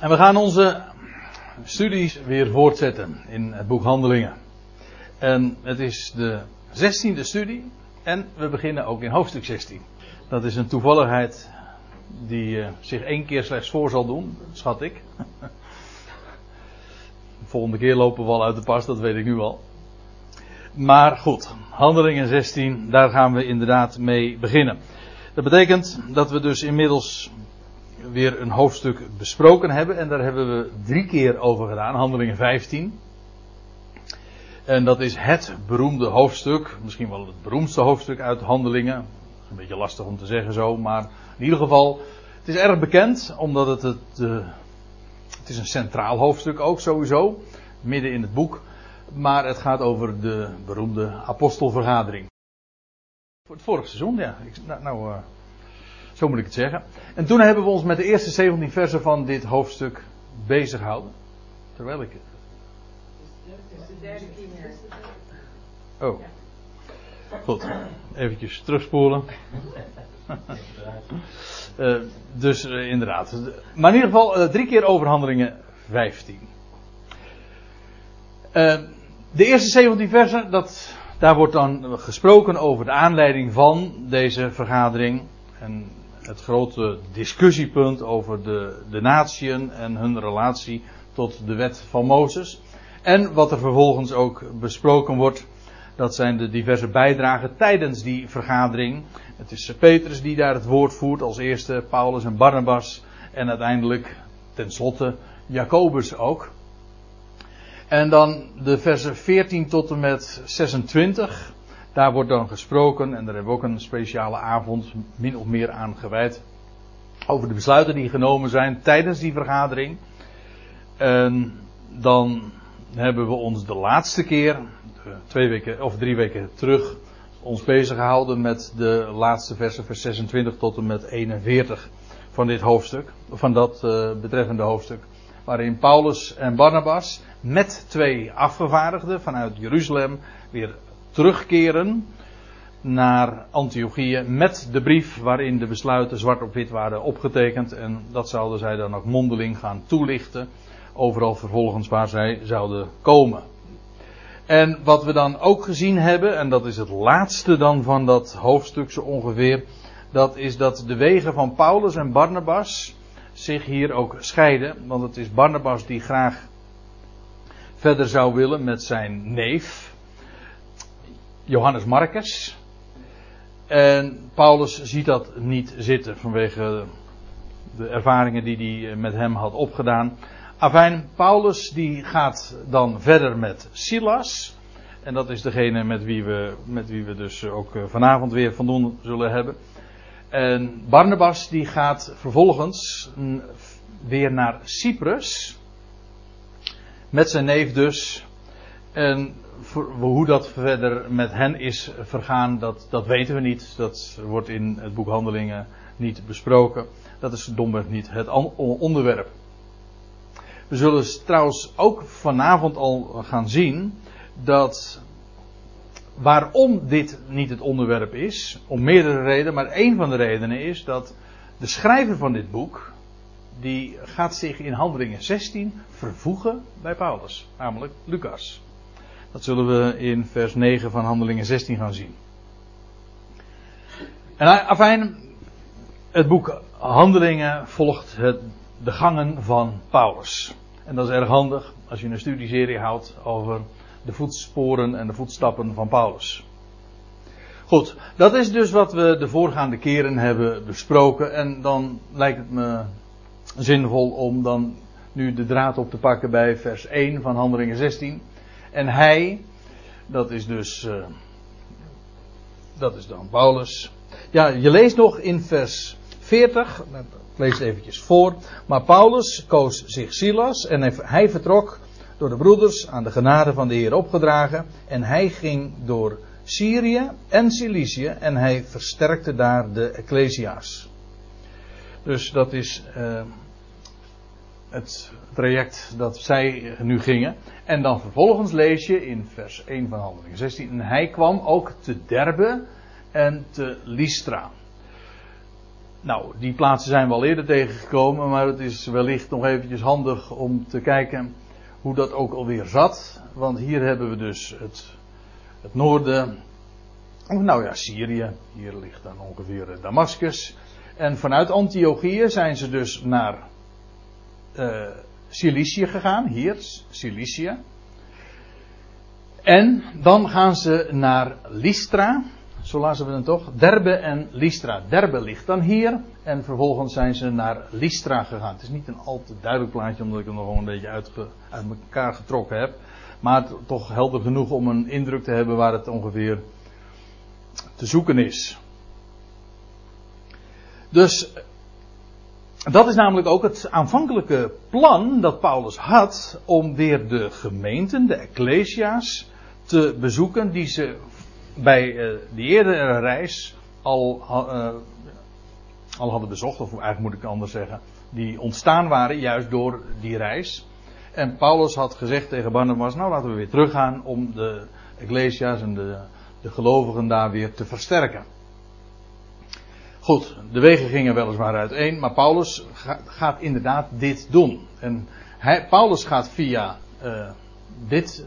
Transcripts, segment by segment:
En we gaan onze studies weer voortzetten in het boek Handelingen. En het is de zestiende studie en we beginnen ook in hoofdstuk 16. Dat is een toevalligheid die uh, zich één keer slechts voor zal doen, schat ik. De volgende keer lopen we al uit de pas, dat weet ik nu al. Maar goed, Handelingen 16, daar gaan we inderdaad mee beginnen. Dat betekent dat we dus inmiddels weer een hoofdstuk besproken hebben. En daar hebben we drie keer over gedaan. Handelingen 15. En dat is het beroemde hoofdstuk. Misschien wel het beroemdste hoofdstuk uit Handelingen. Een beetje lastig om te zeggen zo. Maar in ieder geval. Het is erg bekend. Omdat het het. Uh, het is een centraal hoofdstuk ook sowieso. Midden in het boek. Maar het gaat over de beroemde apostelvergadering. Voor het vorige seizoen, ja. Ik, nou, nou uh, zo moet ik het zeggen. En toen hebben we ons met de eerste 17 versen van dit hoofdstuk bezig gehouden. Terwijl ik. is de derde. Oh. Goed. Eventjes terugspoelen. uh, dus uh, inderdaad. Maar in ieder geval uh, drie keer over handelingen 15. de eerste 17 versen, dat, daar wordt dan gesproken over de aanleiding van deze vergadering. En het grote discussiepunt over de, de natieën en hun relatie tot de wet van Mozes. En wat er vervolgens ook besproken wordt, dat zijn de diverse bijdragen tijdens die vergadering. Het is Petrus die daar het woord voert als eerste, Paulus en Barnabas en uiteindelijk tenslotte Jacobus ook. En dan de versen 14 tot en met 26. Daar wordt dan gesproken, en daar hebben we ook een speciale avond min of meer aan gewijd. Over de besluiten die genomen zijn tijdens die vergadering. En dan hebben we ons de laatste keer, twee weken of drie weken terug, ons bezig gehouden met de laatste versen, vers 26 tot en met 41 van dit hoofdstuk, van dat uh, betreffende hoofdstuk. Waarin Paulus en Barnabas met twee afgevaardigden vanuit Jeruzalem weer terugkeren naar Antiochië met de brief waarin de besluiten zwart op wit waren opgetekend. En dat zouden zij dan ook mondeling gaan toelichten. Overal vervolgens waar zij zouden komen. En wat we dan ook gezien hebben, en dat is het laatste dan van dat hoofdstuk zo ongeveer. Dat is dat de wegen van Paulus en Barnabas zich hier ook scheiden. Want het is Barnabas die graag verder zou willen met zijn neef. Johannes Marcus. En Paulus ziet dat niet zitten vanwege de ervaringen die hij met hem had opgedaan. Afijn, Paulus die gaat dan verder met Silas. En dat is degene met wie we, met wie we dus ook eh, vanavond weer van doen zullen hebben. En Barnabas die gaat vervolgens weer naar Cyprus. Met zijn neef dus. En hoe dat verder met hen is vergaan, dat, dat weten we niet. Dat wordt in het boek Handelingen niet besproken. Dat is domweg niet het onderwerp. We zullen trouwens ook vanavond al gaan zien dat waarom dit niet het onderwerp is, om meerdere redenen, maar één van de redenen is dat de schrijver van dit boek, die gaat zich in Handelingen 16 vervoegen bij Paulus, namelijk Lucas. Dat zullen we in vers 9 van Handelingen 16 gaan zien. En afijn, het boek Handelingen volgt het, de gangen van Paulus. En dat is erg handig als je een studieserie houdt over de voetsporen en de voetstappen van Paulus. Goed, dat is dus wat we de voorgaande keren hebben besproken. En dan lijkt het me zinvol om dan nu de draad op te pakken bij vers 1 van Handelingen 16. En hij, dat is dus, uh, dat is dan Paulus. Ja, je leest nog in vers 40, ik lees het eventjes voor. Maar Paulus koos zich Silas en hij vertrok door de broeders aan de genade van de Heer opgedragen. En hij ging door Syrië en Cilicië en hij versterkte daar de Ecclesia's. Dus dat is uh, het traject dat zij nu gingen. En dan vervolgens lees je in vers 1 van Handelingen 16. En hij kwam ook te Derbe en te Lystra. Nou, die plaatsen zijn we al eerder tegengekomen, maar het is wellicht nog eventjes handig om te kijken hoe dat ook alweer zat. Want hier hebben we dus het, het noorden, nou ja, Syrië, hier ligt dan ongeveer Damascus. En vanuit Antiochië zijn ze dus naar uh, Cilicië gegaan, hier, Cilicië. En dan gaan ze naar Lystra, zo lazen we het toch? Derbe en Lystra. Derbe ligt dan hier. En vervolgens zijn ze naar Lystra gegaan. Het is niet een al te duidelijk plaatje, omdat ik hem nog gewoon een beetje uit, uit elkaar getrokken heb. Maar toch helder genoeg om een indruk te hebben waar het ongeveer te zoeken is. Dus dat is namelijk ook het aanvankelijke plan dat Paulus had om weer de gemeenten, de ecclesia's, te bezoeken die ze bij uh, die eerdere reis al, uh, al hadden bezocht, of eigenlijk moet ik anders zeggen, die ontstaan waren juist door die reis. En Paulus had gezegd tegen Barnabas, nou laten we weer teruggaan om de ecclesia's en de, de gelovigen daar weer te versterken. Goed, de wegen gingen weliswaar uiteen, maar Paulus gaat inderdaad dit doen. En hij, Paulus gaat via uh, dit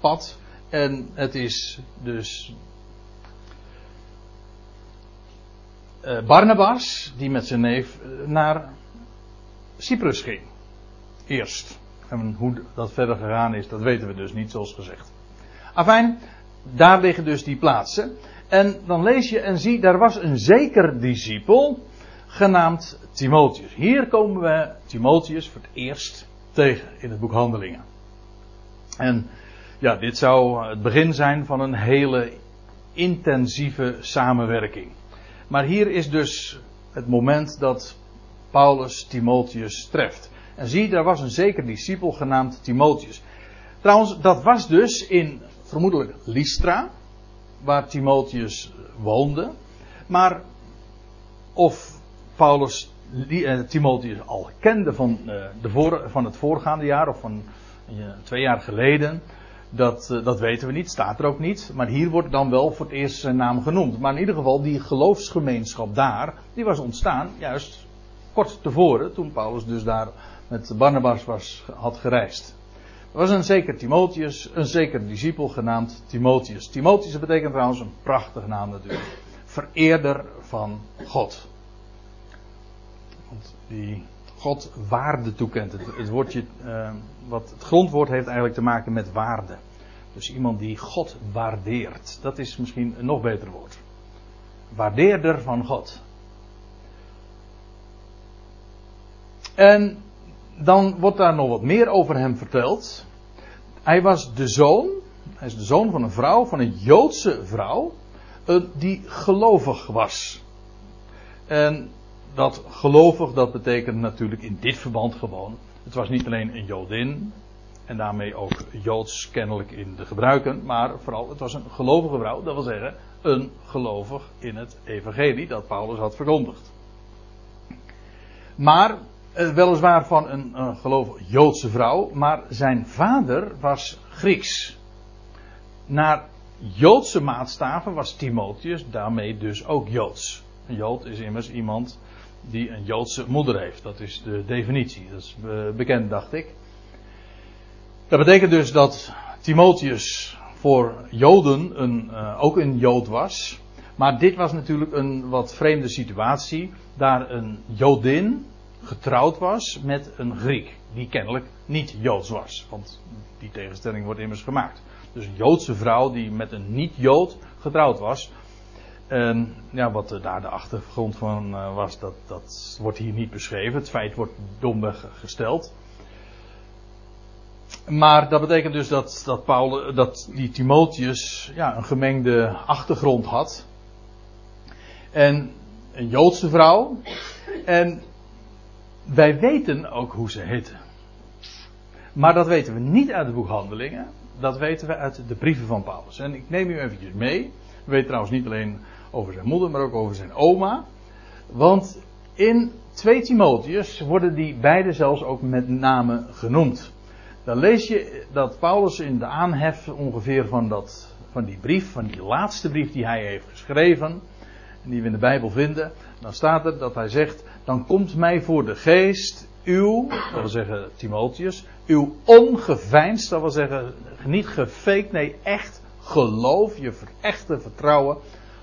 pad en het is dus uh, Barnabas die met zijn neef uh, naar Cyprus ging. Eerst. En hoe dat verder gegaan is, dat weten we dus niet, zoals gezegd. Afijn, daar liggen dus die plaatsen. En dan lees je en zie, daar was een zeker discipel genaamd Timotheus. Hier komen we Timotheus voor het eerst tegen in het boek Handelingen. En ja, dit zou het begin zijn van een hele intensieve samenwerking. Maar hier is dus het moment dat Paulus Timotheus treft. En zie, daar was een zeker discipel genaamd Timotheus. Trouwens, dat was dus in vermoedelijk Lystra, waar Timotheus woonde. Maar of Paulus eh, Timotheus al kende van, eh, de voor, van het voorgaande jaar of van uh, twee jaar geleden, dat, dat weten we niet, staat er ook niet. Maar hier wordt dan wel voor het eerst zijn naam genoemd. Maar in ieder geval, die geloofsgemeenschap daar, die was ontstaan juist kort tevoren, toen Paulus dus daar met Barnabas was, had gereisd. Er was een zeker Timotheus, een zeker discipel genaamd Timotheus. Timotheus betekent trouwens een prachtige naam natuurlijk. Vereerder van God. Want die God waarde toekent. Het, woordje, uh, wat het grondwoord heeft eigenlijk te maken met waarde. Dus iemand die God waardeert. Dat is misschien een nog beter woord. Waardeerder van God. En dan wordt daar nog wat meer over hem verteld. Hij was de zoon, hij is de zoon van een vrouw, van een Joodse vrouw, die gelovig was. En dat gelovig, dat betekent natuurlijk in dit verband gewoon. Het was niet alleen een Jodin, en daarmee ook Joods kennelijk in de gebruiken, maar vooral het was een gelovige vrouw, dat wil zeggen een gelovig in het evangelie dat Paulus had verkondigd. Maar eh, weliswaar van een, een geloof Joodse vrouw, maar zijn vader was Grieks. Naar Joodse maatstaven was Timotheus daarmee dus ook Joods. Een Jood is immers iemand die een Joodse moeder heeft. Dat is de definitie. Dat is eh, bekend, dacht ik. Dat betekent dus dat Timotheus voor Joden een, ook een Jood was. Maar dit was natuurlijk een wat vreemde situatie. Daar een Jodin, getrouwd was met een Griek. Die kennelijk niet Joods was. Want die tegenstelling wordt immers gemaakt. Dus een Joodse vrouw die met een niet-Jood getrouwd was. En ja, wat daar de achtergrond van uh, was, dat, dat wordt hier niet beschreven. Het feit wordt domweg gesteld. Maar dat betekent dus dat, dat, Paul, dat die Timotheus ja, een gemengde achtergrond had. En een Joodse vrouw. En wij weten ook hoe ze heten. Maar dat weten we niet uit het boek Handelingen. Dat weten we uit de brieven van Paulus. En ik neem u eventjes mee. We weten trouwens niet alleen over zijn moeder, maar ook over zijn oma. Want in 2 Timotheus worden die beide zelfs ook met name genoemd. Dan lees je dat Paulus in de aanhef ongeveer van, dat, van die brief, van die laatste brief die hij heeft geschreven, en die we in de Bijbel vinden, dan staat er dat hij zegt, dan komt mij voor de geest uw, dat wil zeggen Timotheus, uw ongeveinsd, dat wil zeggen niet gefaked, nee echt geloof, je echte vertrouwen,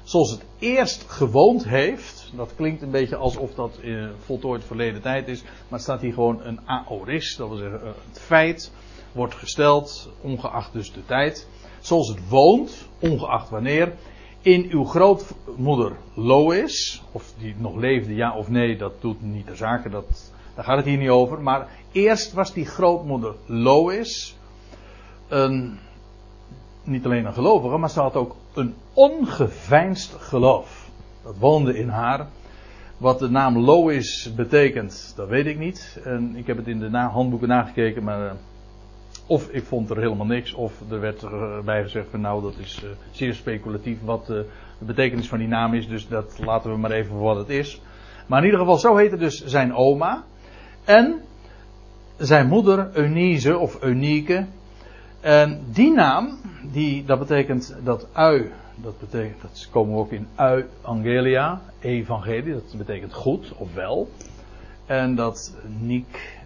zoals het eerst gewoond heeft. Dat klinkt een beetje alsof dat in voltooid verleden tijd is, maar staat hier gewoon een aoris, dat wil zeggen het feit wordt gesteld, ongeacht dus de tijd, zoals het woont, ongeacht wanneer, in uw grootmoeder Lois, of die nog leefde, ja of nee, dat doet niet de zaken, dat, daar gaat het hier niet over. Maar eerst was die grootmoeder Lois een, niet alleen een gelovige, maar ze had ook een ongeveinsd geloof. Dat woonde in haar. Wat de naam Lois betekent, dat weet ik niet. En ik heb het in de handboeken nagekeken, maar eh, of ik vond er helemaal niks, of er werd erbij gezegd van nou dat is uh, zeer speculatief wat uh, de betekenis van die naam is, dus dat laten we maar even voor wat het is. Maar in ieder geval, zo heette dus zijn oma. En zijn moeder Eunice of Eunice. En die naam, die, dat betekent dat ui, dat betekent, dat komen we ook in ui Angelia, evangelie, dat betekent goed of wel. En dat Nik,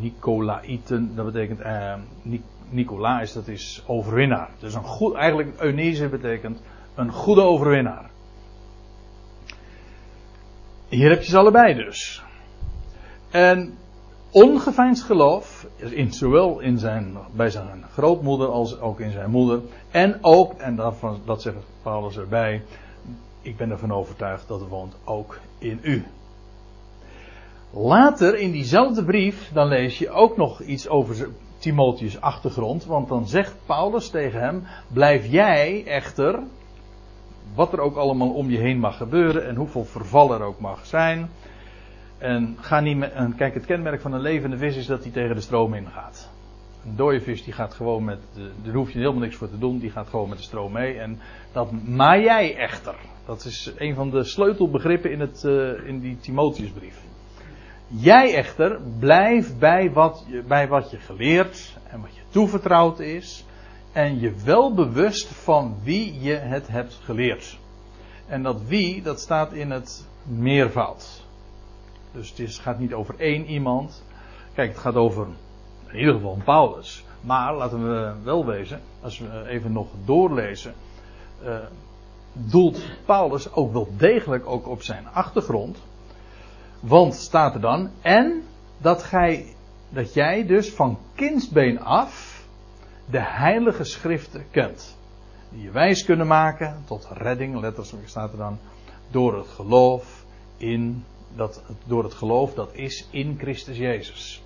Nicolaïten, dat betekent Nicolaïs, dat is overwinnaar. Dus een goed, eigenlijk Eunese betekent een goede overwinnaar. Hier heb je ze allebei dus. En ongeveinsd geloof, in, zowel in zijn, bij zijn grootmoeder als ook in zijn moeder. En ook, en daarvan, dat zegt Paulus erbij, ik ben ervan overtuigd dat het woont ook in u. Later in diezelfde brief, dan lees je ook nog iets over Timotheus' achtergrond. Want dan zegt Paulus tegen hem: Blijf jij echter, wat er ook allemaal om je heen mag gebeuren en hoeveel verval er ook mag zijn. En ga niet en kijk, het kenmerk van een levende vis is dat hij tegen de stroom ingaat. Een dode vis die gaat gewoon met, de, daar hoef je helemaal niks voor te doen, die gaat gewoon met de stroom mee. En dat maar jij echter. Dat is een van de sleutelbegrippen in, het, uh, in die Timotheusbrief. Jij echter blijf bij wat, bij wat je geleerd en wat je toevertrouwd is. En je wel bewust van wie je het hebt geleerd. En dat wie, dat staat in het meervoud. Dus het gaat niet over één iemand. Kijk, het gaat over in ieder geval Paulus. Maar laten we wel wezen, als we even nog doorlezen, uh, doelt Paulus ook wel degelijk ook op zijn achtergrond. Want staat er dan, en dat, gij, dat jij dus van kindsbeen af de heilige schriften kent. Die je wijs kunnen maken tot redding, letterlijk staat er dan, door het geloof in, dat, door het geloof dat is in Christus Jezus.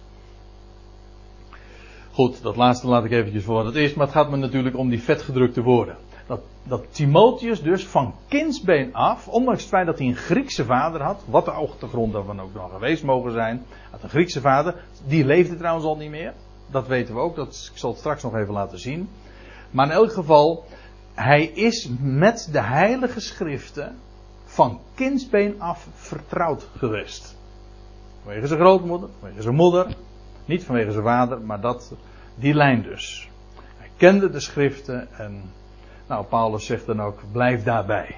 Goed, dat laatste laat ik eventjes voor wat het is, maar het gaat me natuurlijk om die vetgedrukte woorden dat, dat Timotheus dus van kindsbeen af, ondanks het feit dat hij een Griekse vader had, wat de achtergrond daarvan ook nog geweest mogen zijn, had een Griekse vader, die leefde trouwens al niet meer. Dat weten we ook, dat, ik zal het straks nog even laten zien. Maar in elk geval, hij is met de heilige schriften van kindsbeen af vertrouwd geweest. Vanwege zijn grootmoeder, vanwege zijn moeder, niet vanwege zijn vader, maar dat, die lijn dus. Hij kende de schriften en nou, Paulus zegt dan ook, blijf daarbij.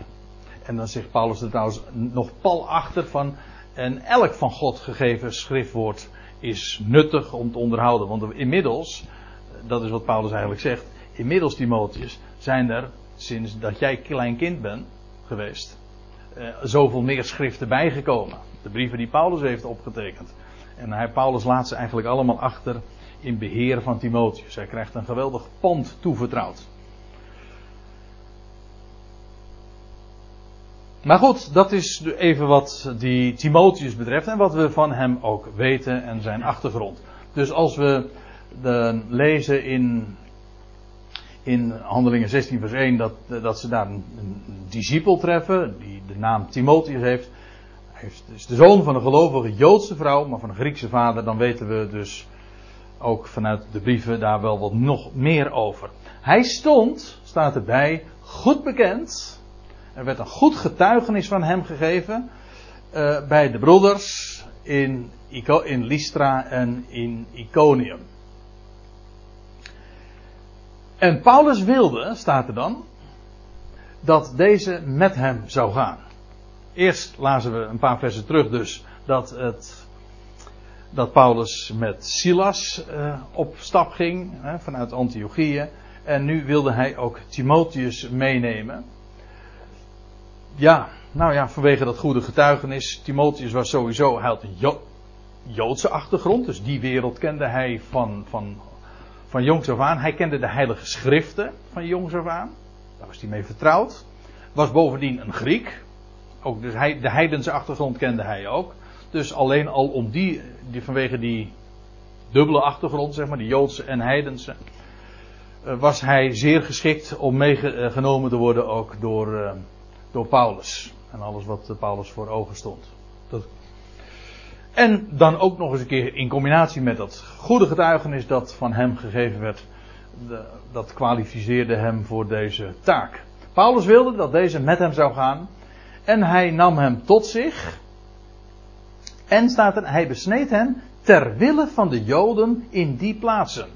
En dan zegt Paulus er trouwens nog pal achter van, en elk van God gegeven schriftwoord is nuttig om te onderhouden. Want inmiddels, dat is wat Paulus eigenlijk zegt, inmiddels Timotheus zijn er, sinds dat jij klein kind bent geweest, eh, zoveel meer schriften bijgekomen. De brieven die Paulus heeft opgetekend. En hij, Paulus laat ze eigenlijk allemaal achter in beheer van Timotheus. Hij krijgt een geweldig pand toevertrouwd. Maar goed, dat is even wat die Timotheus betreft en wat we van hem ook weten en zijn achtergrond. Dus als we de, lezen in, in Handelingen 16 vers 1 dat, dat ze daar een, een discipel treffen die de naam Timotheus heeft. Hij is de zoon van een gelovige Joodse vrouw, maar van een Griekse vader. Dan weten we dus ook vanuit de brieven daar wel wat nog meer over. Hij stond, staat erbij, goed bekend er werd een goed getuigenis van hem gegeven uh, bij de broeders in, in Lystra en in Iconium. En Paulus wilde, staat er dan, dat deze met hem zou gaan. eerst lazen we een paar versen terug dus dat, het, dat Paulus met Silas uh, op stap ging hè, vanuit Antiochieën. En nu wilde hij ook Timotheus meenemen. Ja, nou ja, vanwege dat goede getuigenis. Timotheus was sowieso, hij had een jo Joodse achtergrond, dus die wereld kende hij van, van, van jongs af aan. Hij kende de heilige schriften van jongs af aan. Daar was hij mee vertrouwd. Was bovendien een Griek. Ook dus hij, de heidense achtergrond kende hij ook. Dus alleen al om die, die vanwege die dubbele achtergrond, zeg maar, die Joodse en heidense, uh, was hij zeer geschikt om meegenomen te worden ook door, uh, door Paulus. En alles wat Paulus voor ogen stond. Dat... En dan ook nog eens een keer in combinatie met dat goede getuigenis dat van hem gegeven werd. Dat kwalificeerde hem voor deze taak. Paulus wilde dat deze met hem zou gaan. En hij nam hem tot zich. En staat er, hij besneed hen ter wille van de Joden in die plaatsen.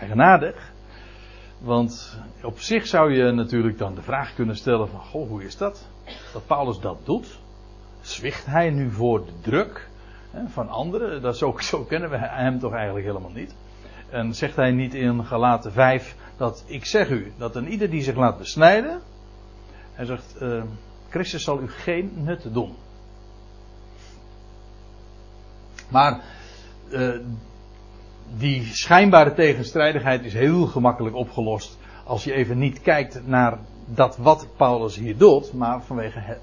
Eigenaardig. Want op zich zou je natuurlijk dan de vraag kunnen stellen van, goh, hoe is dat? Dat Paulus dat doet? Zwicht hij nu voor de druk van anderen? Dat zo, zo kennen we hem toch eigenlijk helemaal niet. En zegt hij niet in Galaten 5 dat ik zeg u dat een ieder die zich laat besnijden, hij zegt, uh, Christus zal u geen nut doen. Maar uh, die schijnbare tegenstrijdigheid is heel gemakkelijk opgelost als je even niet kijkt naar dat wat Paulus hier doet, maar vanwege het,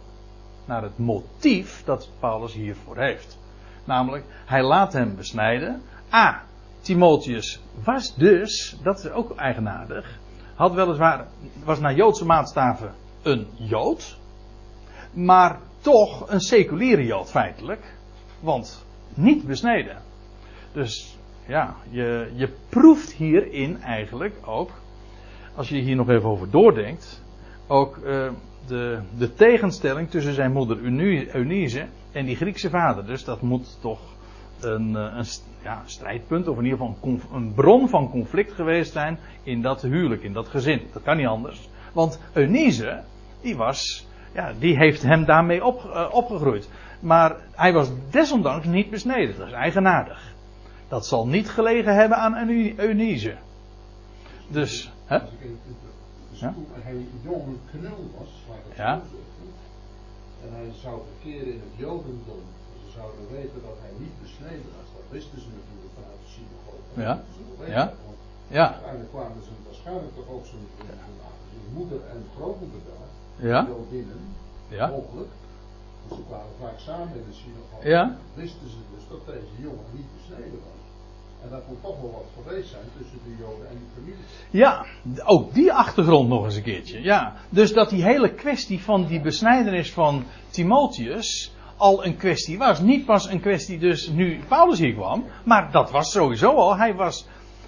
naar het motief dat Paulus hiervoor heeft. Namelijk, hij laat hem besnijden. A. Timotheus was dus, dat is ook eigenaardig, had weliswaar, was naar Joodse maatstaven een Jood, maar toch een seculiere Jood feitelijk, want niet besneden. Dus ja, je, je proeft hierin eigenlijk ook, als je hier nog even over doordenkt, ook uh, de, de tegenstelling tussen zijn moeder Eunice en die Griekse vader. Dus dat moet toch een, eh, een ja, strijdpunt, of in ieder geval een, bron van conflict geweest zijn in dat huwelijk, in dat gezin. Dat kan niet anders. Want Eunice, die was, ja, die heeft hem daarmee op, uh, opgegroeid. Maar hij was desondanks niet besneden. Dat is eigenaardig. Dat zal niet gelegen hebben aan Eunice. Dus, hè? Dus ja? toen hij jong knul was, ja? en hij zou verkeren in het Jodendom, ze zouden weten dat hij niet besneden was, dat wisten ze natuurlijk vanuit de synagoge. Ja. Ja. Ja. Uiteindelijk kwamen ze waarschijnlijk toch ook zijn, moeder en grootmoeder daar, Ja. Jodinnen, Ja. mogelijk. Want ze kwamen vaak samen in de synagoge. Ja. Wisten ze dus dat deze jongen niet besneden was. En dat moet toch wel wat geweest zijn tussen de Joden en die familie. Ja, ook die achtergrond nog eens een keertje. Ja. Dus dat die hele kwestie van die besnijdenis van Timotheus al een kwestie was. Niet pas een kwestie dus nu Paulus hier kwam, maar dat was sowieso al. Hij was,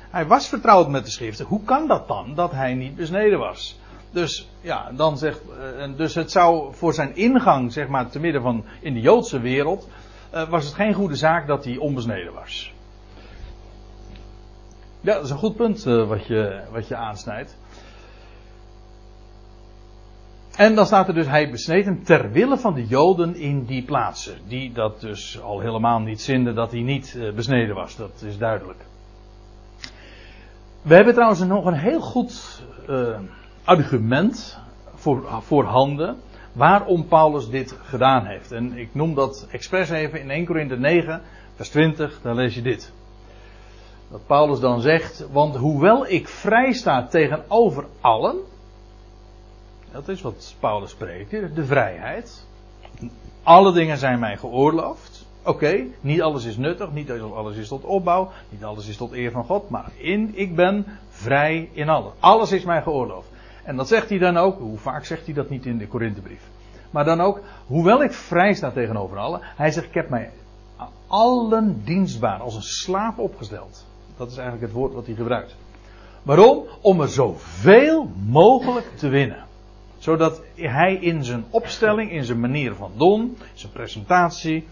hij was vertrouwd met de schriften. Hoe kan dat dan, dat hij niet besneden was? Dus ja, dan zegt, uh, dus het zou voor zijn ingang, zeg maar, te midden van in de Joodse wereld, uh, was het geen goede zaak dat hij onbesneden was. Ja, dat is een goed punt uh, wat, je, wat je aansnijdt. En dan staat er dus, hij besneed hem ter wille van de Joden in die plaatsen. Die dat dus al helemaal niet zinden dat hij niet uh, besneden was, dat is duidelijk. We hebben trouwens nog een heel goed uh, argument voor, voorhanden waarom Paulus dit gedaan heeft. En ik noem dat expres even in 1 Korinthe 9, vers 20, daar lees je dit. Dat Paulus dan zegt, want hoewel ik vrij sta tegenover allen, dat is wat Paulus spreekt, de vrijheid. Alle dingen zijn mij geoorloofd. Oké, niet alles is nuttig, niet alles is tot opbouw, niet alles is tot eer van God, maar in, ik ben vrij in alles. Alles is mij geoorloofd. En dat zegt hij dan ook, hoe vaak zegt hij dat niet in de Korinthebrief. Maar dan ook, hoewel ik vrij sta tegenover allen, hij zegt, ik heb mij allen dienstbaar als een slaaf opgesteld. Dat is eigenlijk het woord wat hij gebruikt. Waarom? Om er zoveel mogelijk te winnen. Zodat hij in zijn opstelling, in zijn manier van doen, zijn presentatie,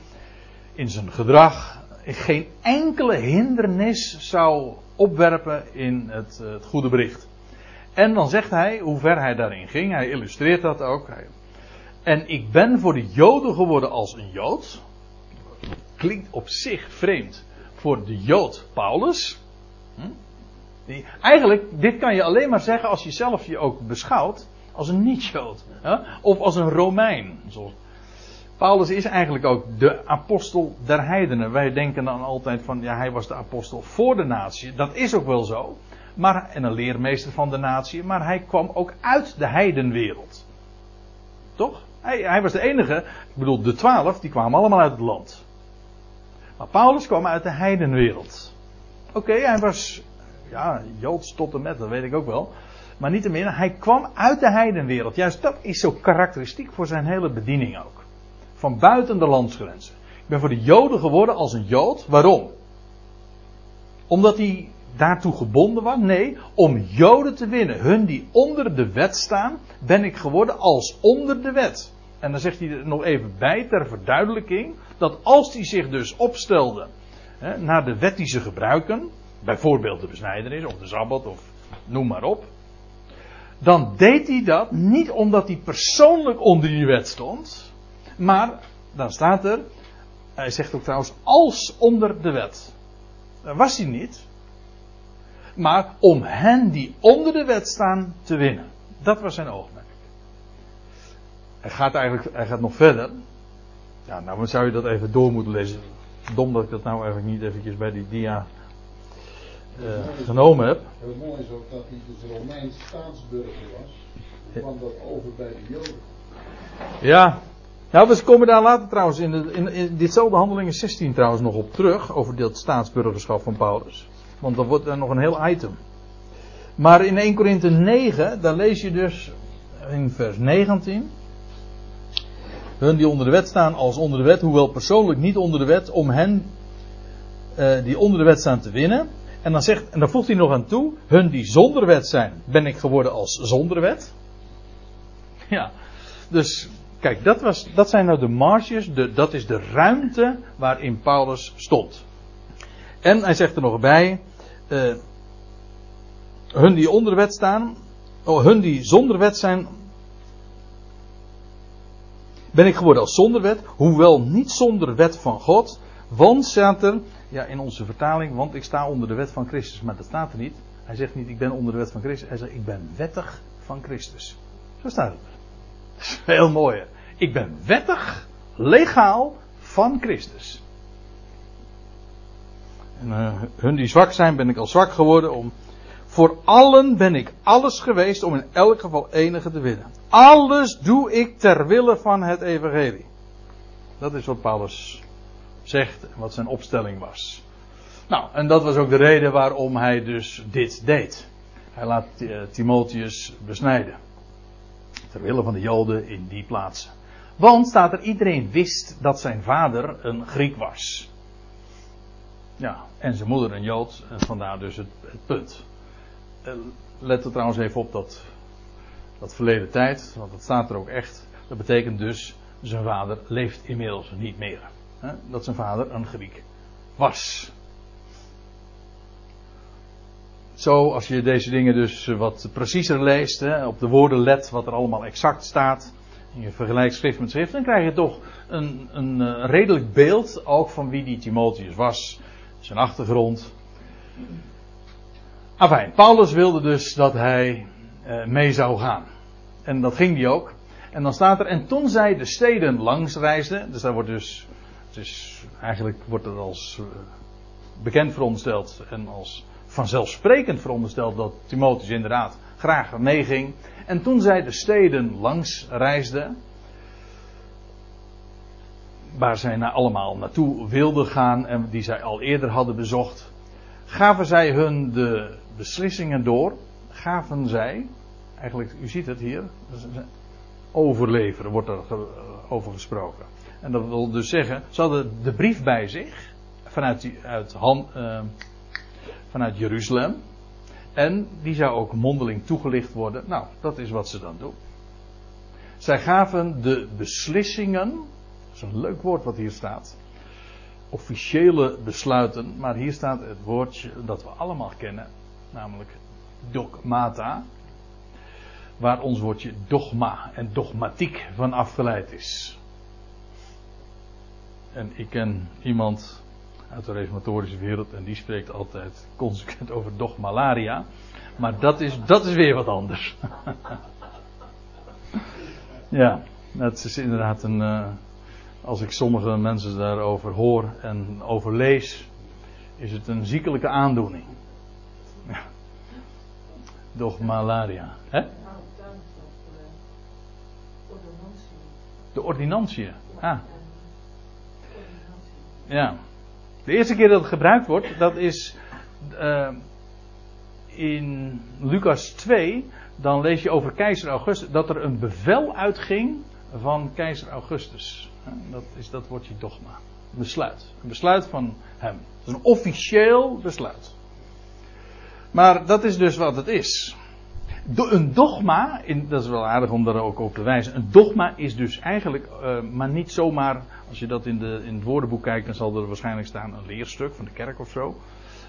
in zijn gedrag, geen enkele hindernis zou opwerpen in het, het goede bericht. En dan zegt hij hoe ver hij daarin ging. Hij illustreert dat ook. En ik ben voor de Joden geworden als een Jood. Klinkt op zich vreemd voor de Jood Paulus. Hm? Die, eigenlijk, dit kan je alleen maar zeggen als je zelf je ook beschouwt als een niet-Jood. Of als een Romein. Paulus is eigenlijk ook de apostel der heidenen. Wij denken dan altijd van, ja, hij was de apostel voor de natie. Dat is ook wel zo. Maar, en een leermeester van de natie. Maar hij kwam ook uit de heidenwereld. Toch? Hij, hij was de enige, ik bedoel, de twaalf, die kwamen allemaal uit het land. Maar Paulus kwam uit de heidenwereld. Oké, hij was, ja, Joods tot en met, dat weet ik ook wel. Maar niettemin, hij kwam uit de heidenwereld. Juist dat is zo karakteristiek voor zijn hele bediening ook. Van buiten de landsgrenzen. Ik ben voor de Joden geworden als een Jood. Waarom? Omdat hij daartoe gebonden was? Nee, om Joden te winnen. Hun die onder de wet staan, ben ik geworden als onder de wet. En dan zegt hij er nog even bij ter verduidelijking dat als hij zich dus opstelde hè, naar de wet die ze gebruiken, bijvoorbeeld de besnijdenis of de sabbat of noem maar op, dan deed hij dat niet omdat hij persoonlijk onder die wet stond, maar dan staat er, hij zegt ook trouwens, als onder de wet. Dat was hij niet, maar om hen die onder de wet staan te winnen. Dat was zijn oogmerk. Hij gaat eigenlijk, hij gaat nog verder. Ja, nou zou je dat even door moeten lezen. Dom dat ik dat nou eigenlijk niet eventjes bij die dia uh, genomen heb. Heel mooi is ook dat hij dus Romeins staatsburger was. kwam dat over bij de Joden. Ja. Nou, we komen daar later trouwens in, de, in, in ditzelfde handelingen 16 trouwens nog op terug. Over dat staatsburgerschap van Paulus. Want dan wordt er nog een heel item. Maar in 1 Korinthe 9, daar lees je dus in vers 19. Hun die onder de wet staan als onder de wet, hoewel persoonlijk niet onder de wet, om hen uh, die onder de wet staan te winnen. En dan, zegt, en dan voegt hij nog aan toe, hun die zonder wet zijn, ben ik geworden als zonder wet. Ja, dus kijk, dat, was, dat zijn nou de marges, de, dat is de ruimte waarin Paulus stond. En hij zegt er nog bij, uh, hun die onder de wet staan, oh, hun die zonder wet zijn, ben ik geworden als zonder wet, hoewel niet zonder wet van God, want staat er, ja in onze vertaling, want ik sta onder de wet van Christus, maar dat staat er niet. Hij zegt niet ik ben onder de wet van Christus, hij zegt ik ben wettig van Christus. Zo staat het. Dat is heel mooi. Ik ben wettig, legaal van Christus. En uh, hun die zwak zijn, ben ik al zwak geworden om. Voor allen ben ik alles geweest om in elk geval enige te winnen. Alles doe ik ter wille van het evangelie. Dat is wat Paulus zegt wat zijn opstelling was. Nou, en dat was ook de reden waarom hij dus dit deed. Hij laat Timotheus besnijden. Ter wille van de Joden in die plaatsen. Want staat er, iedereen wist dat zijn vader een Griek was. Ja, en zijn moeder een Jood, en vandaar dus het, het punt. Let er trouwens even op dat, dat verleden tijd, want dat staat er ook echt. Dat betekent dus, zijn vader leeft inmiddels niet meer. Hè? Dat zijn vader een Griek was. Zo, als je deze dingen dus wat preciezer leest, hè, op de woorden let, wat er allemaal exact staat, en je vergelijkt schrift met schrift, dan krijg je toch een, een, een redelijk beeld ook van wie die Timotheus was, zijn achtergrond. Afijn, Paulus wilde dus dat hij uh, mee zou gaan. En dat ging hij ook. En dan staat er, en toen zij de steden langs reisden, dus daar wordt dus, dus eigenlijk wordt het als uh, bekend verondersteld en als vanzelfsprekend verondersteld dat Timotheus inderdaad graag meeging. En toen zij de steden langs reisden, waar zij nou allemaal naartoe wilden gaan en die zij al eerder hadden bezocht, gaven zij hun de beslissingen door, gaven zij, eigenlijk, u ziet het hier, overleveren wordt er over gesproken. En dat wil dus zeggen, ze hadden de brief bij zich, vanuit, uit hand, uh, vanuit Jeruzalem. En die zou ook mondeling toegelicht worden. Nou, dat is wat ze dan doen. Zij gaven de beslissingen, dat is een leuk woord wat hier staat. Officiële besluiten, maar hier staat het woordje dat we allemaal kennen, namelijk dogmata. waar ons woordje dogma en dogmatiek van afgeleid is. En ik ken iemand uit de reformatorische wereld en die spreekt altijd consequent over dogmalaria. Maar dat is, dat is weer wat anders. ja, dat is inderdaad een. Uh, als ik sommige mensen daarover hoor en over lees, is het een ziekelijke aandoening. Ja. Dogmalaria. Hè? De ordinantie. Ah. Ja. De eerste keer dat het gebruikt wordt, dat is uh, in Lucas 2. Dan lees je over keizer Augustus dat er een bevel uitging van keizer Augustus. Dat is dat woordje dogma. Besluit. Een besluit van hem. Een officieel besluit. Maar dat is dus wat het is. Een dogma, dat is wel aardig om daar ook op te wijzen. Een dogma is dus eigenlijk, uh, maar niet zomaar, als je dat in, de, in het woordenboek kijkt, dan zal er waarschijnlijk staan een leerstuk van de kerk of zo.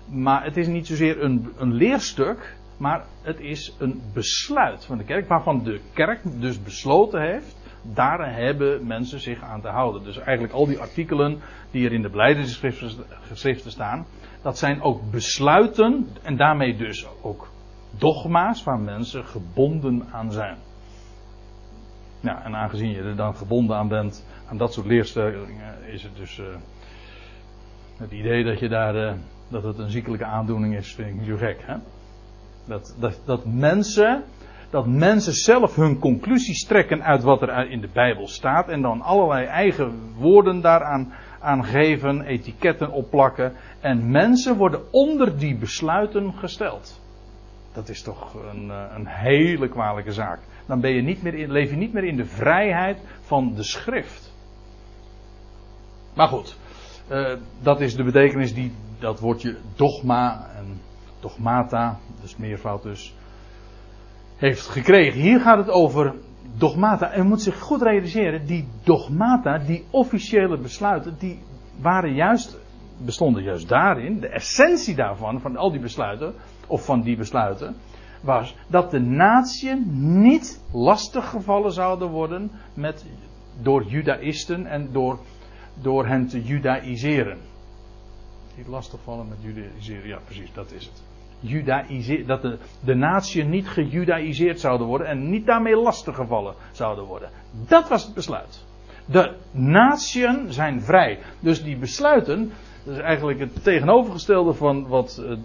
Maar het is niet zozeer een, een leerstuk, maar het is een besluit van de kerk, waarvan de kerk dus besloten heeft, daar hebben mensen zich aan te houden. Dus eigenlijk al die artikelen die er in de beleidingsgeschriften staan, dat zijn ook besluiten en daarmee dus ook dogma's waar mensen gebonden aan zijn. Ja, en aangezien je er dan gebonden aan bent, aan dat soort leerstellingen, is het dus uh, het idee dat je daar, uh, dat het een ziekelijke aandoening is, vind ik niet zo gek. Hè? Dat, dat, dat mensen, dat mensen zelf hun conclusies trekken uit wat er in de Bijbel staat en dan allerlei eigen woorden daaraan aan geven, etiketten opplakken en mensen worden onder die besluiten gesteld. Dat is toch een, eh, een hele kwalijke zaak. Dan ben je niet meer in, leef je niet meer in de vrijheid van de schrift. Maar goed, uh, dat is de betekenis die dat woordje dogma en dogmata, dus meervoud dus, heeft gekregen. Hier gaat het over dogmata. En moet zich goed realiseren, die dogmata, die officiële besluiten, die waren juist, bestonden juist daarin, de essentie daarvan, van al die besluiten, of van die besluiten, was dat de natie niet lastiggevallen zouden worden met, door judaïsten en door, door hen te judaïseren. Niet lastigvallen met judaïseren, ja precies, dat is het. Dat de, de natie niet gejudaïseerd zouden worden en niet daarmee lastiggevallen zouden worden. Dat was het besluit. De natieën zijn vrij. Dus die besluiten, dat is eigenlijk het tegenovergestelde van wat eh,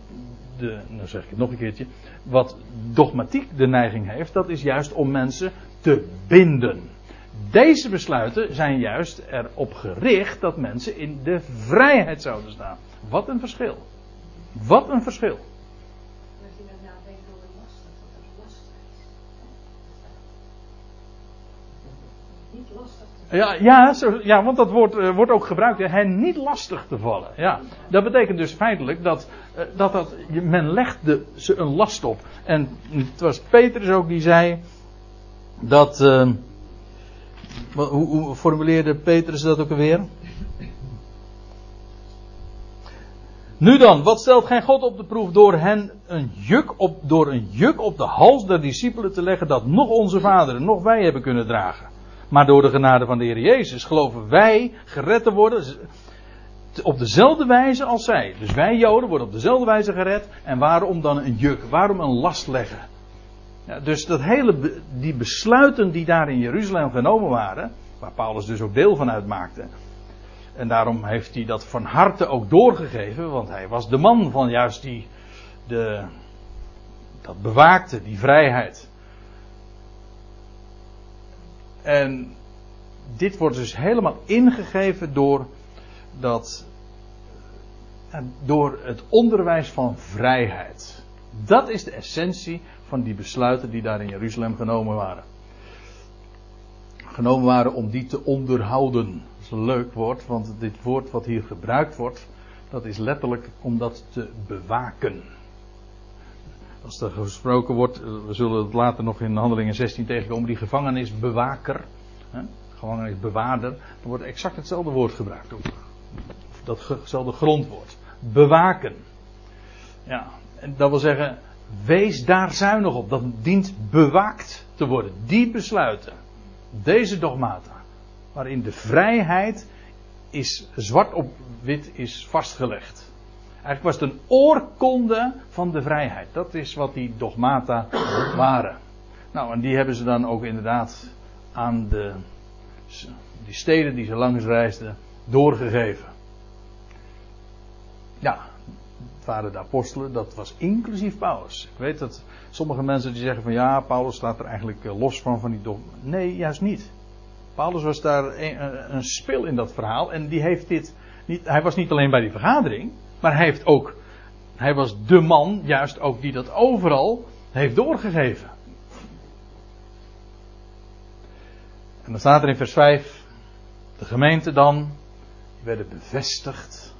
de, nou zeg ik het nog een keertje, wat dogmatiek de neiging heeft, dat is juist om mensen te binden. Deze besluiten zijn juist erop gericht dat mensen in de vrijheid zouden staan. Wat een verschil. Wat een verschil. Ja, ja, zo, ja want dat woord uh, wordt ook gebruikt, hè, hen niet lastig te vallen. Ja. Dat betekent dus feitelijk dat, uh, dat, men legt de, ze een last op. En het was Petrus ook die zei dat. Uh, hoe, hoe formuleerde Petrus dat ook alweer? Nu dan, wat stelt geen God op de proef door hen een juk op, door een juk op de hals der discipelen te leggen dat nog onze vaderen, nog wij hebben kunnen dragen? Maar door de genade van de Heer Jezus geloven wij gered te worden op dezelfde wijze als zij. Dus wij Joden worden op dezelfde wijze gered. En waarom dan een juk? Waarom een last leggen? Ja, dus dat hele, die besluiten die daar in Jeruzalem genomen waren, waar Paulus dus ook deel van uitmaakte. En daarom heeft hij dat van harte ook doorgegeven, want hij was de man van juist die, de, dat bewaakte, die vrijheid. En dit wordt dus helemaal ingegeven door, dat, door het onderwijs van vrijheid. Dat is de essentie van die besluiten die daar in Jeruzalem genomen waren. Genomen waren om die te onderhouden. Dat is een leuk woord, want dit woord wat hier gebruikt wordt, dat is letterlijk om dat te bewaken. Als er gesproken wordt, eh, we zullen het later nog in handelingen 16 tegenkomen, die gevangenisbewaker, hè, gevangenisbewaarder, dan wordt exact hetzelfde woord gebruikt. Ook. Datzelfde grondwoord. Bewaken. Ja, en dat wil zeggen, Wees daar zuinig op. Dat dient bewaakt te worden. Die besluiten. Deze dogmata. Waarin de vrijheid is zwart op wit is vastgelegd. Eigenlijk was het een oorkonde van de vrijheid. Dat is wat die dogmata waren. Nou, en die hebben ze dan ook inderdaad aan de die steden die ze langs reisden doorgegeven. Ja, het waren de apostelen, dat was inclusief Paulus. Ik weet dat sommige mensen die zeggen van ja, Paulus staat er eigenlijk eh, los van van die dom. Nee, juist niet. Paulus was daar een, een spil in dat verhaal en die heeft dit niet, hij was niet alleen bij die vergadering, maar hij heeft ook, hij was de man juist ook die dat overal heeft doorgegeven. En dan staat er in vers 5, de gemeente dan, werden bevestigd,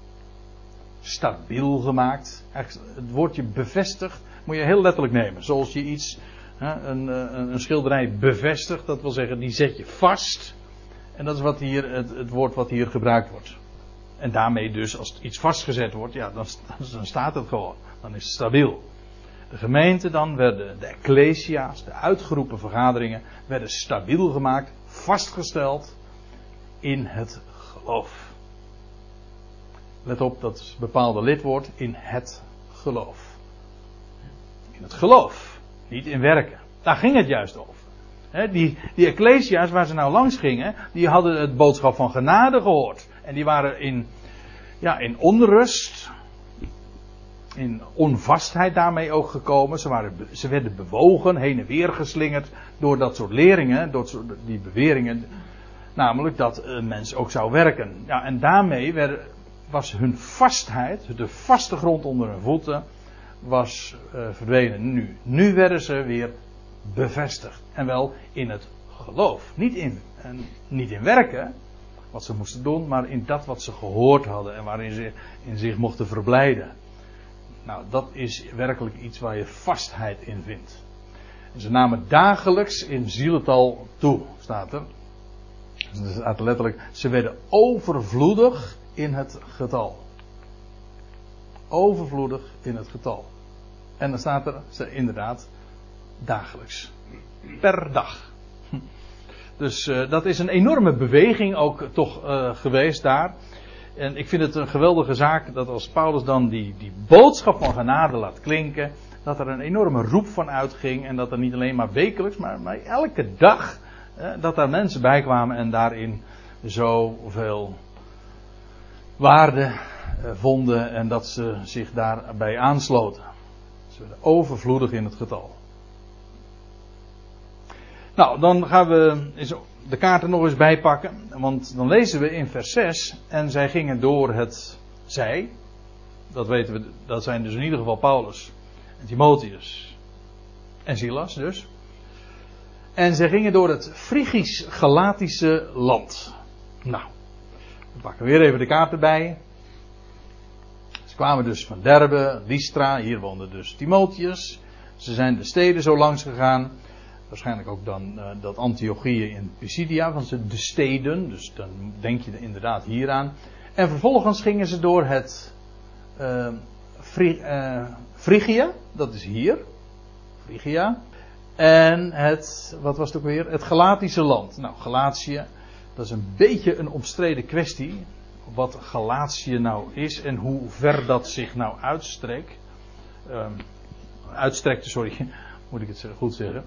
stabiel gemaakt. Het woordje bevestigd moet je heel letterlijk nemen. Zoals je iets, een, een, schilderij bevestigt, dat wil zeggen, die zet je vast. En dat is wat hier, het woord wat hier gebruikt wordt. En daarmee dus, als iets vastgezet wordt, ja, dan, dan staat het gewoon. Dan is het stabiel. De gemeente dan werden, de ecclesia's, de uitgeroepen vergaderingen, werden stabiel gemaakt, vastgesteld in het geloof. Let op dat bepaalde lidwoord in het geloof. In het geloof, niet in werken. Daar ging het juist over. die, die ecclesia's waar ze nou langs gingen, die hadden het boodschap van genade gehoord. En die waren in, ja, in onrust, in onvastheid daarmee ook gekomen. Ze, waren, ze werden bewogen, heen en weer geslingerd door dat soort leringen, door die beweringen. Namelijk dat een mens ook zou werken. Ja, en daarmee werd, was hun vastheid, de vaste grond onder hun voeten, was uh, verdwenen. Nu, nu werden ze weer bevestigd. En wel in het geloof. Niet in, en niet in werken, wat ze moesten doen, maar in dat wat ze gehoord hadden en waarin ze in zich mochten verblijden. Nou, dat is werkelijk iets waar je vastheid in vindt. En ze namen dagelijks in zielental toe, staat er. Dat staat letterlijk, ze werden overvloedig in het getal. Overvloedig in het getal. En dan staat er ze inderdaad dagelijks. Per dag. Dus uh, dat is een enorme beweging ook toch uh, geweest daar. En ik vind het een geweldige zaak dat als Paulus dan die, die boodschap van genade laat klinken, dat er een enorme roep van uitging en dat er niet alleen maar wekelijks, maar, maar elke dag, eh, dat daar mensen bij kwamen en daarin zoveel waarde eh, vonden en dat ze zich daarbij aansloten. Ze werden overvloedig in het getal. Nou, dan gaan we de kaarten nog eens bijpakken. Want dan lezen we in vers 6. En zij gingen door het zij. Dat weten we, dat zijn dus in ieder geval Paulus en Timotheus. En Silas dus. En zij gingen door het Frigisch-Galatische land. Nou, we pakken weer even de kaart erbij. Ze kwamen dus van Derbe, Lystra, hier woonde dus Timotheus. Ze zijn de steden zo langs gegaan waarschijnlijk ook dan uh, dat Antiochieën in Pisidia, van de steden, dus dan denk je inderdaad hieraan. En vervolgens gingen ze door het uh, Fri Frigia, dat is hier, Frigia, en het, wat was het ook weer, het Galatische land. Nou, Galatië, dat is een beetje een omstreden kwestie, wat Galatië nou is en hoe ver dat zich nou uitstrekt. Um, uitstrekte, sorry, moet ik het goed zeggen.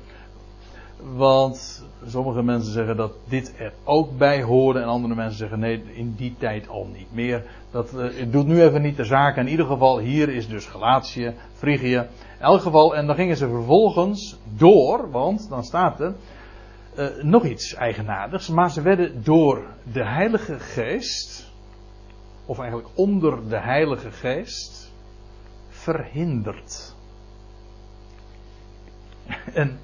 Want sommige mensen zeggen dat dit er ook bij hoorde. En andere mensen zeggen nee, in die tijd al niet meer. Dat uh, doet nu even niet de zaak. In ieder geval, hier is dus Galatië, Frigië. In elk geval, en dan gingen ze vervolgens door. Want dan staat er uh, nog iets eigenaardigs. Maar ze werden door de Heilige Geest. Of eigenlijk onder de Heilige Geest. Verhinderd. en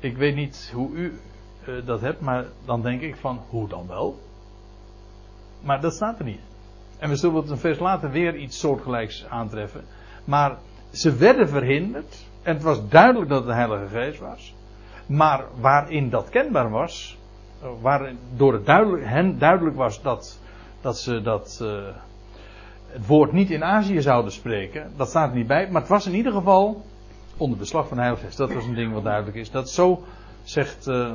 ik weet niet hoe u uh, dat hebt, maar dan denk ik van hoe dan wel? Maar dat staat er niet. En we zullen het een vers later weer iets soortgelijks aantreffen. Maar ze werden verhinderd. En het was duidelijk dat het de Heilige Geest was. Maar waarin dat kenbaar was. Eh, waardoor het duidelijk, hen duidelijk was dat, dat ze dat, uh, het woord niet in Azië zouden spreken. Dat staat er niet bij. Maar het was in ieder geval onder beslag van Geest. Dat was een ding wat duidelijk is. Dat zo zegt, eh,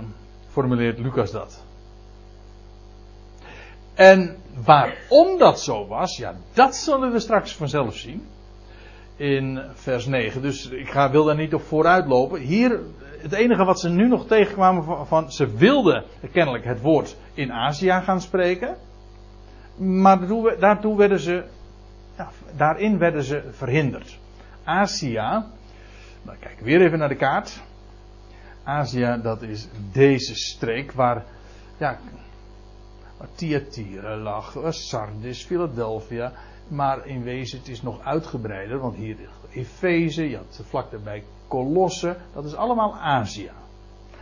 formuleert Lucas dat. En waarom dat zo was, ja, dat zullen we straks vanzelf zien. In vers 9. Dus ik ga, wil daar niet op vooruit lopen. Hier, het enige wat ze nu nog tegenkwamen van, ze wilden kennelijk het woord in Azië gaan spreken. Maar daartoe, werden ze, ja, daarin werden ze verhinderd. Azië, nou kijk weer even naar de kaart. Azië, dat is deze streek waar, ja, Thyatira lag, Sardis, Philadelphia. Maar in wezen, het is nog uitgebreider, want hier Efeze, je had vlak daarbij Colosse, dat is allemaal Azië.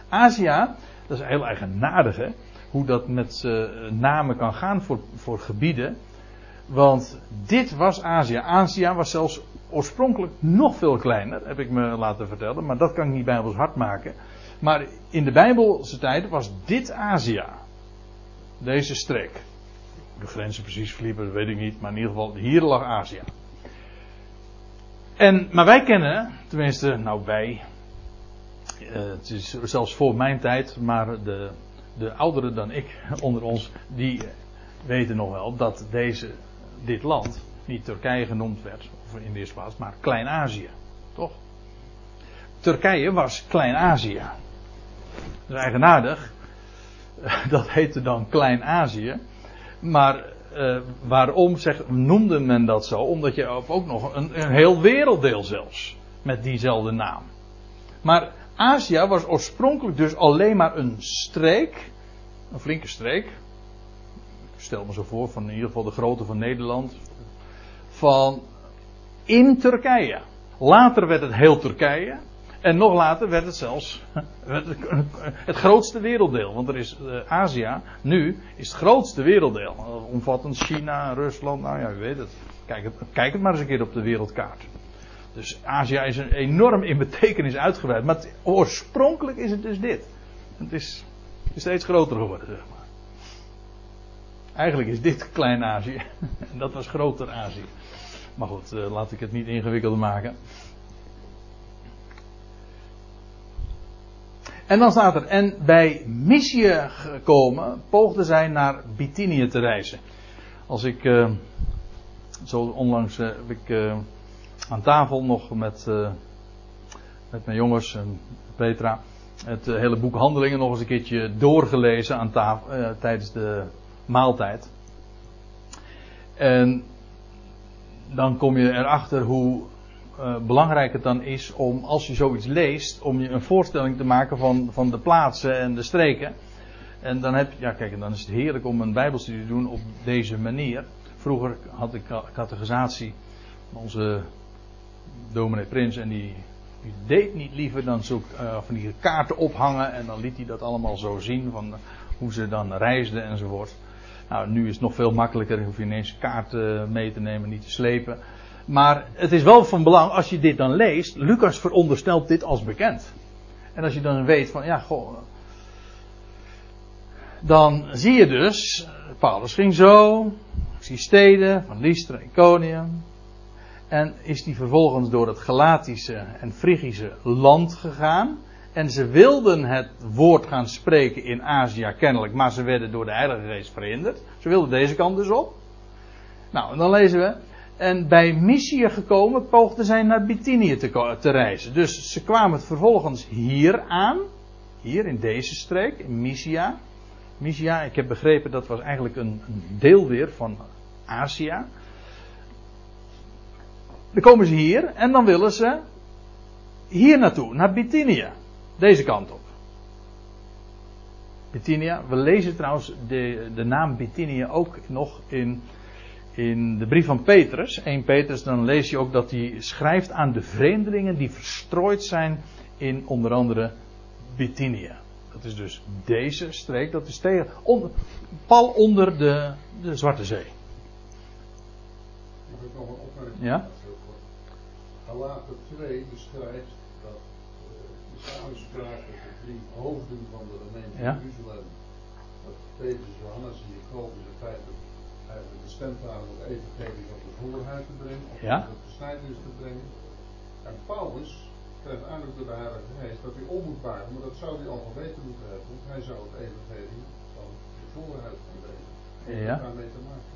Azië, dat is heel eigenaardig hè, hoe dat met uh, namen kan gaan voor, voor gebieden. Want dit was Azië. Azië was zelfs oorspronkelijk nog veel kleiner, heb ik me laten vertellen, maar dat kan ik niet bijbels hard maken. Maar in de Bijbelse tijd was dit Azië. Deze streek. De grenzen precies verliepen, dat weet ik niet, maar in ieder geval, hier lag Azië. En, maar wij kennen, tenminste, nou wij, uh, het is zelfs voor mijn tijd, maar de, de ouderen dan ik onder ons, die weten nog wel dat deze, dit land niet Turkije genoemd werd, of in de eerste maar Klein-Azië. Toch? Turkije was Klein-Azië. Dat is eigenaardig. Dat heette dan Klein-Azië. Maar uh, waarom zeg, noemde men dat zo? Omdat je ook nog een, een heel werelddeel zelfs met diezelfde naam. Maar Azië was oorspronkelijk dus alleen maar een streek, een flinke streek. Ik stel me zo voor, van in ieder geval de grootte van Nederland. Van in Turkije. Later werd het heel Turkije. En nog later werd het zelfs het grootste werelddeel. Want er is uh, Azië, nu, is het grootste werelddeel. Uh, omvattend China, Rusland, nou ja, u weet het. Kijk, het. kijk het maar eens een keer op de wereldkaart. Dus Azië is een enorm in betekenis uitgebreid. Maar oorspronkelijk is het dus dit. Het is, is steeds groter geworden, zeg maar. Eigenlijk is dit Klein-Azië. En dat was groter Azië. Maar goed, uh, laat ik het niet ingewikkelder maken. En dan staat er, en bij Mysië gekomen, poogde zij naar Bithynië te reizen. Als ik, uh, zo onlangs uh, heb ik aan tafel nog met, met mijn jongens en Petra, het hele boek Handelingen nog eens een keertje doorgelezen aan tafel, tijdens de maaltijd. En dan kom je erachter hoe uh, belangrijk het dan is om, als je zoiets leest, om je een voorstelling te maken van, van de plaatsen en de streken. En dan heb je, ja kijk, dan is het heerlijk om een bijbelstudie te doen op deze manier. Vroeger had ik categorisatie, onze dominee Prins, en die, die deed niet liever dan zoek, uh, van die kaarten ophangen en dan liet hij dat allemaal zo zien van hoe ze dan reisden enzovoort. Nou, nu is het nog veel makkelijker, hoef je ineens kaarten mee te nemen, niet te slepen. Maar het is wel van belang, als je dit dan leest, Lucas veronderstelt dit als bekend. En als je dan weet van, ja, goh. Dan zie je dus, Paulus ging zo, ik zie steden van Lystra Iconium. En is die vervolgens door het Galatische en Frigische land gegaan. En ze wilden het woord gaan spreken in Azië kennelijk, maar ze werden door de Heilige Geest verhinderd. Ze wilden deze kant dus op. Nou, en dan lezen we. En bij Mysië gekomen poogden zij naar Bithynië te, te, reizen. Dus ze kwamen vervolgens hier aan. Hier in deze streek, in Mysia. Mysia, ik heb begrepen dat was eigenlijk een deel weer van Azië. Dan komen ze hier en dan willen ze hier naartoe, naar Bithynië. Deze kant op. Bithynië, we lezen trouwens de, de naam Bithynië ook nog in in de brief van Petrus, 1 Petrus, dan lees je ook dat hij schrijft aan de vreemdelingen die verstrooid zijn in onder andere Bithynië. Dat is dus deze streek, dat is tegen, pal onder de, de Zwarte Zee. Ik nog een opmerking? Ja? Galater 2 beschrijft dat uh, de de drie hoofden van de gemeente Ja. Jeruzalem, dat Petrus, Johannes en Jacobus in feite eigenlijk bestemd waren om het evangelie op de voorhuid te brengen, of Ja. op de besnijdenis te brengen. En Paulus krijgt eindelijk door de Heilige Geest dat hij om moet buigen, maar dat zou hij al geweten moeten hebben, want hij zou het evangelie van de voorhuid gaan brengen. Ja. Daarmee te maken.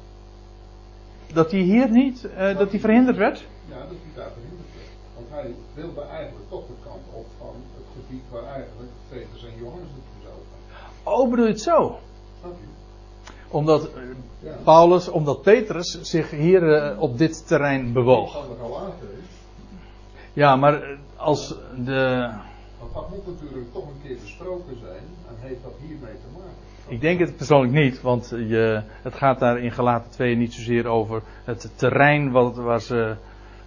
Dat hij hier niet, eh, dat hij verhinderd werd? Ja, dat hij daar verhinderd. Want hij wilde eigenlijk toch de kant op van het gebied waar eigenlijk Petrus en Johannes naartoe zouden gaan. Oh, bedoel je het zo? Snap je? Omdat eh, Ja. Paulus, omdat Petrus zich hier eh, op dit terrein bewoog. Ja, maar eh, als de. want dat moet natuurlijk toch een keer besproken zijn en heeft dat hiermee te maken. Ik denk het persoonlijk niet, want je, het gaat daar in Galaten 2 niet zozeer over het terrein wat, waar ze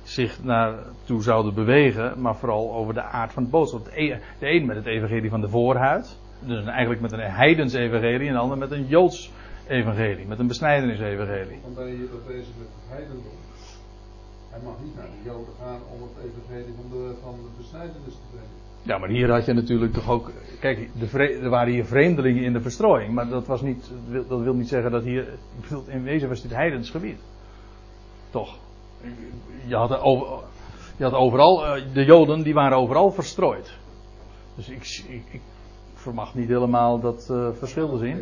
zich naartoe zouden bewegen, maar vooral over de aard van het boodschap. De e- de een met het evangelie van de voorhuid, dus eigenlijk met een heidens evangelie, en de ander met een joods evangelie, met een besnijdenis evangelie. Want ben je hier dat bezig met het heidendom. Hij mag niet naar de Joden gaan om het evangelie van de, van de besnijdenis te brengen. Ja, maar hier had je natuurlijk toch ook. Kijk, de er waren hier vreemdelingen in de verstrooiing. Maar dat, was niet, dat wil- dat wil niet zeggen dat hier. Ik bedoel, in wezen was dit heidens gebied. Toch? Je had, er over, je had overal. eh, De Joden die waren overal verstrooid. Dus ik, ik, ik vermag niet helemaal dat eh, verschil te zien.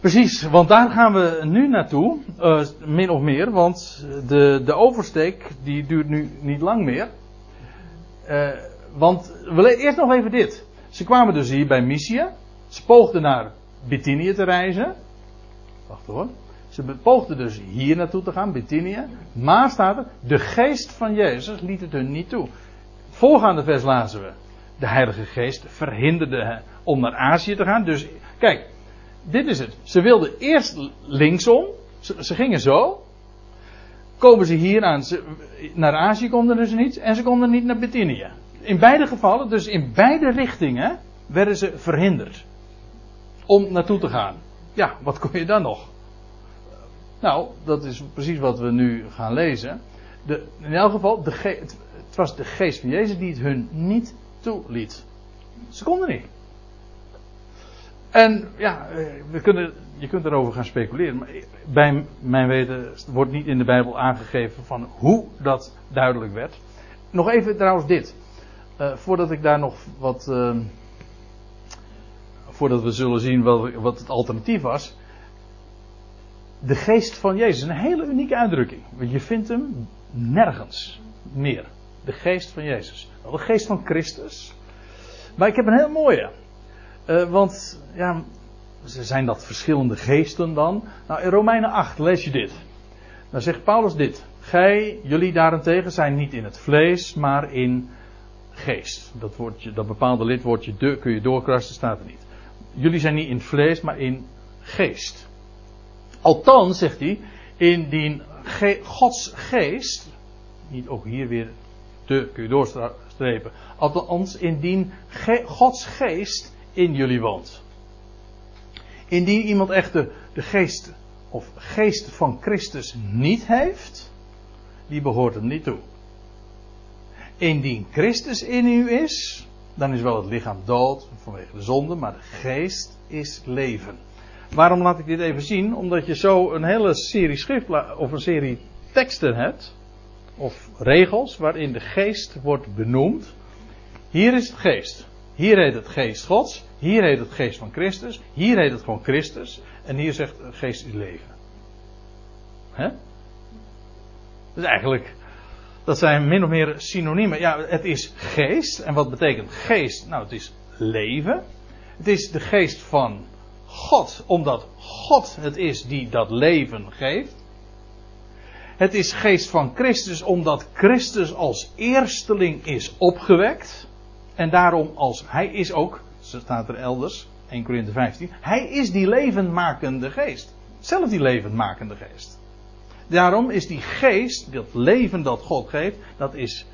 Precies, want daar gaan we nu naartoe. eh, min of meer, want de, de oversteek die duurt nu niet lang meer. Want we eerst nog even dit. Ze kwamen dus hier bij Mysië. Ze poogden naar Bithynië te reizen. Wacht hoor. Ze poogden dus hier naartoe te gaan, Bithynië. Maar staat er, de geest van Jezus liet het hun niet toe. Voorgaande vers lazen we. De Heilige Geest verhinderde hen om naar Azië te gaan. Dus kijk, dit is het. Ze wilden eerst linksom. Ze, gingen zo. Komen ze hier aan. Ze, naar Azië konden ze niet. En ze konden niet naar Bithynië. In beide gevallen, dus in beide richtingen, werden ze verhinderd. Om naartoe te gaan. Ja, wat kon je dan nog? Nou, dat is precies wat we nu gaan lezen. De, in elk geval, de het, was de geest van Jezus die het hun niet toeliet. Ze konden niet. En ja, eh, we kunnen, je kunt erover gaan speculeren. Maar bij mijn weten wordt niet in de Bijbel aangegeven van hoe dat duidelijk werd. Nog even trouwens dit. Eh, voordat ik daar nog wat. eh, voordat we zullen zien wat, wat het alternatief was. De geest van Jezus. Een hele unieke uitdrukking. Want je vindt hem nergens meer. De geest van Jezus. De geest van Christus. Maar ik heb een heel mooie. Eh, want, ja, zijn dat verschillende geesten dan? Nou, in Romeinen 8 lees je dit. Dan zegt Paulus dit. Gij, jullie daarentegen, zijn niet in het vlees, maar in geest. Dat, woordje, dat bepaalde lidwoordje de kun je doorkrassen, staat er niet. Jullie zijn niet in vlees, maar in geest. Althans, zegt hij, indien Gods geest, niet ook hier weer de kun je doorstrepen, althans indien Gods geest in jullie woont. Indien iemand echt de, de geest of geest van Christus niet heeft, die behoort hem niet toe. Indien Christus in u is, dan is wel het lichaam dood vanwege de zonde, maar de geest is leven. Waarom laat ik dit even zien? Omdat je zo een hele serie schrift of een serie teksten hebt, of regels, waarin de geest wordt benoemd. Hier is het geest. Hier heet het geest Gods. Hier heet het geest van Christus. Hier heet het gewoon Christus. En hier zegt geest is leven. Hè? Dus eigenlijk, dat zijn min of meer synoniemen. Ja, het is geest. En wat betekent geest? Nou, het is leven. Het is de geest van God, omdat God het is die dat leven geeft. Het is geest van Christus, omdat Christus als eersteling is opgewekt. En daarom als hij is ook, zo staat er elders, 1 Corinthië 15, hij is die levendmakende geest. Zelf die levendmakende geest. Daarom is die geest, dat leven dat God geeft, dat is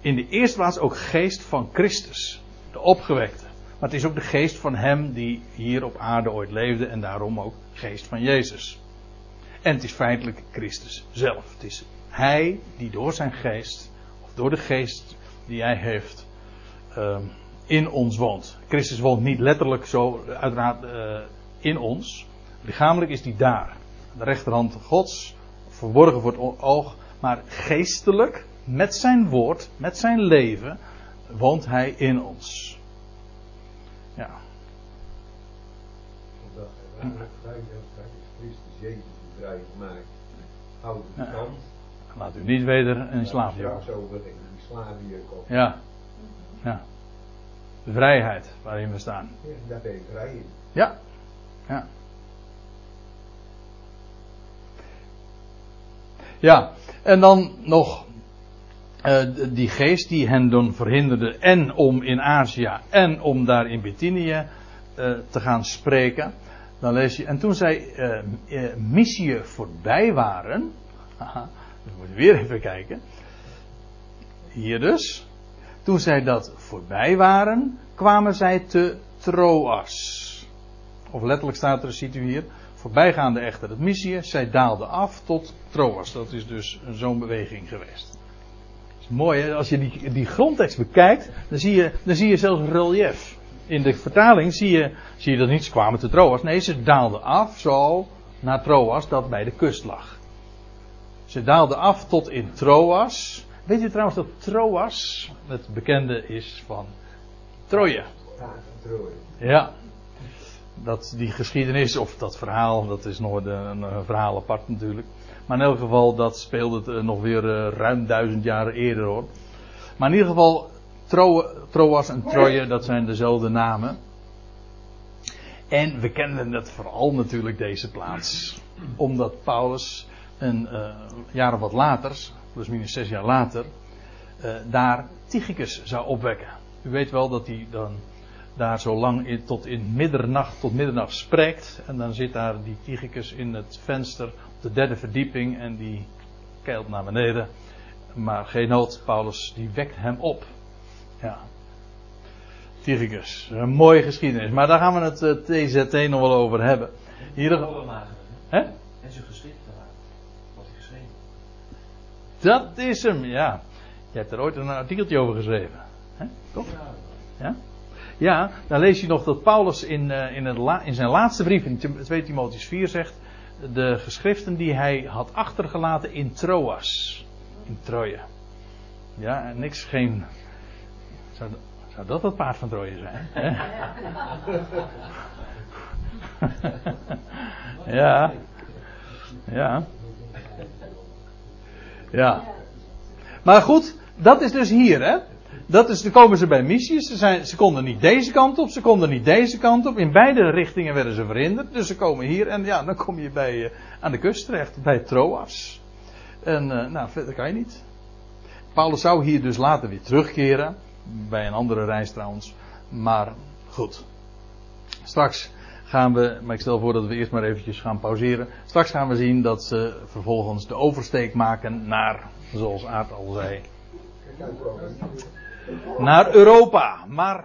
in de eerste plaats ook geest van Christus, de opgewekte. Maar het is ook de geest van hem die hier op aarde ooit leefde en daarom ook geest van Jezus. En het is feitelijk Christus zelf. Het is hij die door zijn geest, of door de geest die hij heeft, uh, in ons woont. Christus woont niet letterlijk zo, uiteraard, uh, in ons. Lichamelijk is hij daar. De rechterhand Gods, verborgen voor het oog, maar geestelijk met zijn woord, met zijn leven, woont hij in ons. Ja. Omdat hij waarlijk vrij heel straks is Christus Jezus die vrij maakt. Houd de Ja. stand. Laat u niet weder in slaap Straks jagen. over in die slaap hier komt. Ja. Ja. De vrijheid waarin we staan. Ja, daar ben je vrij in. Ja. Ja. Ja, en dan nog eh, die geest die hen dan verhinderde en om in Azië en om daar in Bithynië eh, te gaan spreken. Dan lees je, en toen zij eh, Mysië voorbij waren, haha, we weer even kijken. Hier dus. Toen zij dat voorbij waren, kwamen zij te Troas. Of letterlijk staat er, ziet u hier, voorbijgaande echter het Mysië, zij daalden af tot Troas. Dat is dus zo'n beweging geweest. Mooi, als je die, die grondtekst bekijkt, dan zie, je, dan zie je zelfs relief. In de vertaling zie je, zie je dat niet, ze kwamen te Troas. Nee, ze daalden af zo naar Troas, dat bij de kust lag. Ze daalden af tot in Troas. Weet je trouwens dat Troas het bekende is van Troje? Ja. Dat die geschiedenis, of dat verhaal, dat is nog een, een verhaal apart natuurlijk. Maar in elk geval, dat speelde het eh, nog weer eh, ruim duizend jaren eerder hoor. Maar in ieder geval, Tro- Troas en Troje, dat zijn dezelfde namen. En we kennen het vooral natuurlijk deze plaats. Omdat Paulus een eh, jaar of wat later, plus minus zes jaar later, daar Tychicus zou opwekken. U weet wel dat hij dan daar zo lang in, tot in middernacht, tot middernacht spreekt. En dan zit daar die Tychicus in het venster op de derde verdieping en die keilt naar beneden. Maar geen nood, Paulus die wekt hem op. Ja. Tychicus, een mooie geschiedenis. Maar daar gaan we het eh, TZT nog wel over hebben. Hier, hè? En zijn geschriften waren. Wat hij geschreven. Dat is hem, ja. Je hebt er ooit een artikeltje over geschreven. hè? Toch? Ja? Ja, dan lees je nog dat Paulus in, eh, in, in zijn laatste brief, in Tim- 2 Timotheus 4, zegt. De geschriften die hij had achtergelaten in Troas. In Troje. Ja, niks, geen. Zou, zou dat het paard van Troje zijn? ja. Ja. Ja. Maar goed, dat is dus hier, hè? Dat is, dan komen ze bij missies. Ze, zijn, ze konden niet deze kant op, ze konden niet deze kant op. In beide richtingen werden ze verhinderd. Dus ze komen hier en ja, dan kom je bij, eh, aan de kust terecht, bij Troas. En eh, nou, verder kan je niet. Paulus zou hier dus later weer terugkeren. Bij een andere reis trouwens. Maar goed. Straks gaan we, maar ik stel voor dat we eerst maar eventjes gaan pauzeren. Straks gaan we zien dat ze vervolgens de oversteek maken naar, zoals Aard al zei. Naar Europa. Maar